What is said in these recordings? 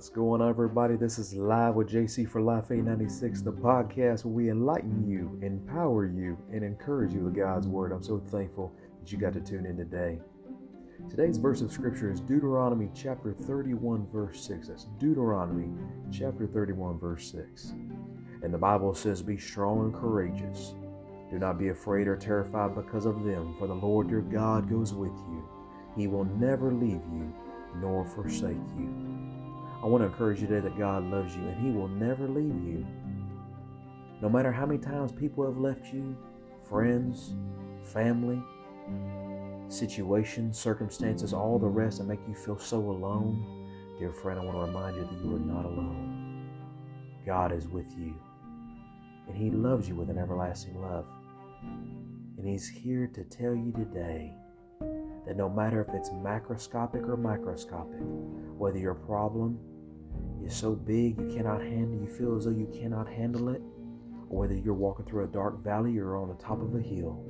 What's going on, everybody? This is Live with JC for Life 896, the podcast where we enlighten you, empower you, and encourage you with God's Word. I'm so thankful that you got to tune in today. Today's verse of Scripture is Deuteronomy chapter 31, verse 6. That's Deuteronomy chapter 31, verse 6. And the Bible says, Be strong and courageous. Do not be afraid or terrified because of them, for the Lord your God goes with you. He will never leave you nor forsake you. I want to encourage you today that God loves you and He will never leave you. No matter how many times people have left you, friends, family, situations, circumstances, all the rest that make you feel so alone, dear friend, I want to remind you that you are not alone. God is with you and He loves you with an everlasting love. And He's here to tell you today that no matter if it's macroscopic or microscopic, whether your problem is so big you cannot handle, you feel as though you cannot handle it, or whether you're walking through a dark valley or on the top of a hill,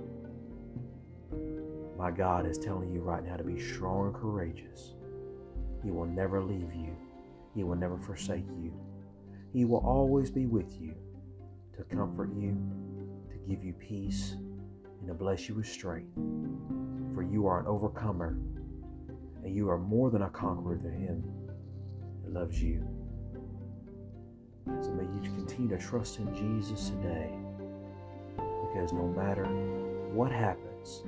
my God is telling you right now to be strong and courageous. He will never leave you. He will never forsake you. He will always be with you to comfort you, to give you peace, and to bless you with strength for you are an overcomer, and you are more than a conqueror to Him that loves you. To trust in Jesus today, because no matter what happens,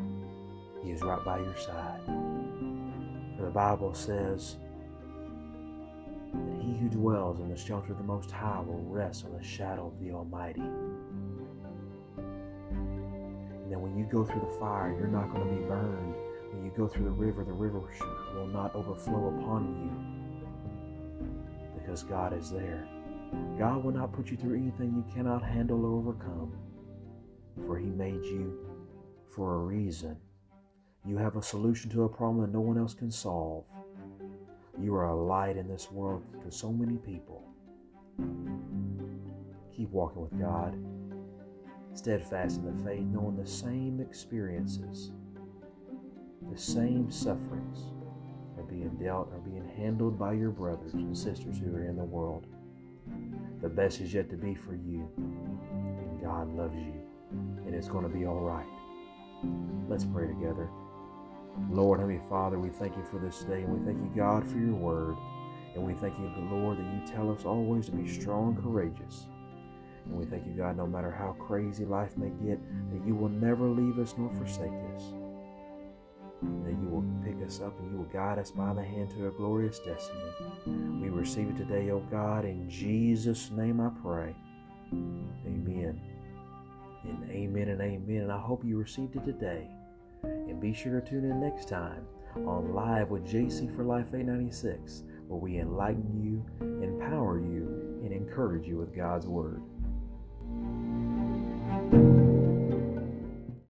He is right by your side. For the Bible says that he who dwells in the shelter of the Most High will rest on the shadow of the Almighty And that when you go through the fire, you're not going to be burned. When you go through the river, the river will not overflow upon you because God is there. God will not put you through anything you cannot handle or overcome, for He made you for a reason. You have a solution to a problem that no one else can solve. You are a light in this world to so many people. Keep walking with God steadfast in the faith, knowing the same experiences, the same sufferings are being dealt, are being handled by your brothers and sisters who are in the world. The best is yet to be for you, and God loves you, and it's going to be all right. Let's pray together. Lord, Heavenly Father, we thank you for this day, and we thank you, God, for your word. And we thank you, Lord, that you tell us always to be strong and courageous and we thank you, God, no matter how crazy life may get, that you will never leave us nor forsake us. That you will us up and you will guide us by the hand to a glorious destiny. We receive it today, O God. In Jesus' name I pray. Amen. And amen and amen. And I hope you received it today. And be sure to tune in next time on Live with JC for Life 896, where we enlighten you, empower you, and encourage you with God's Word.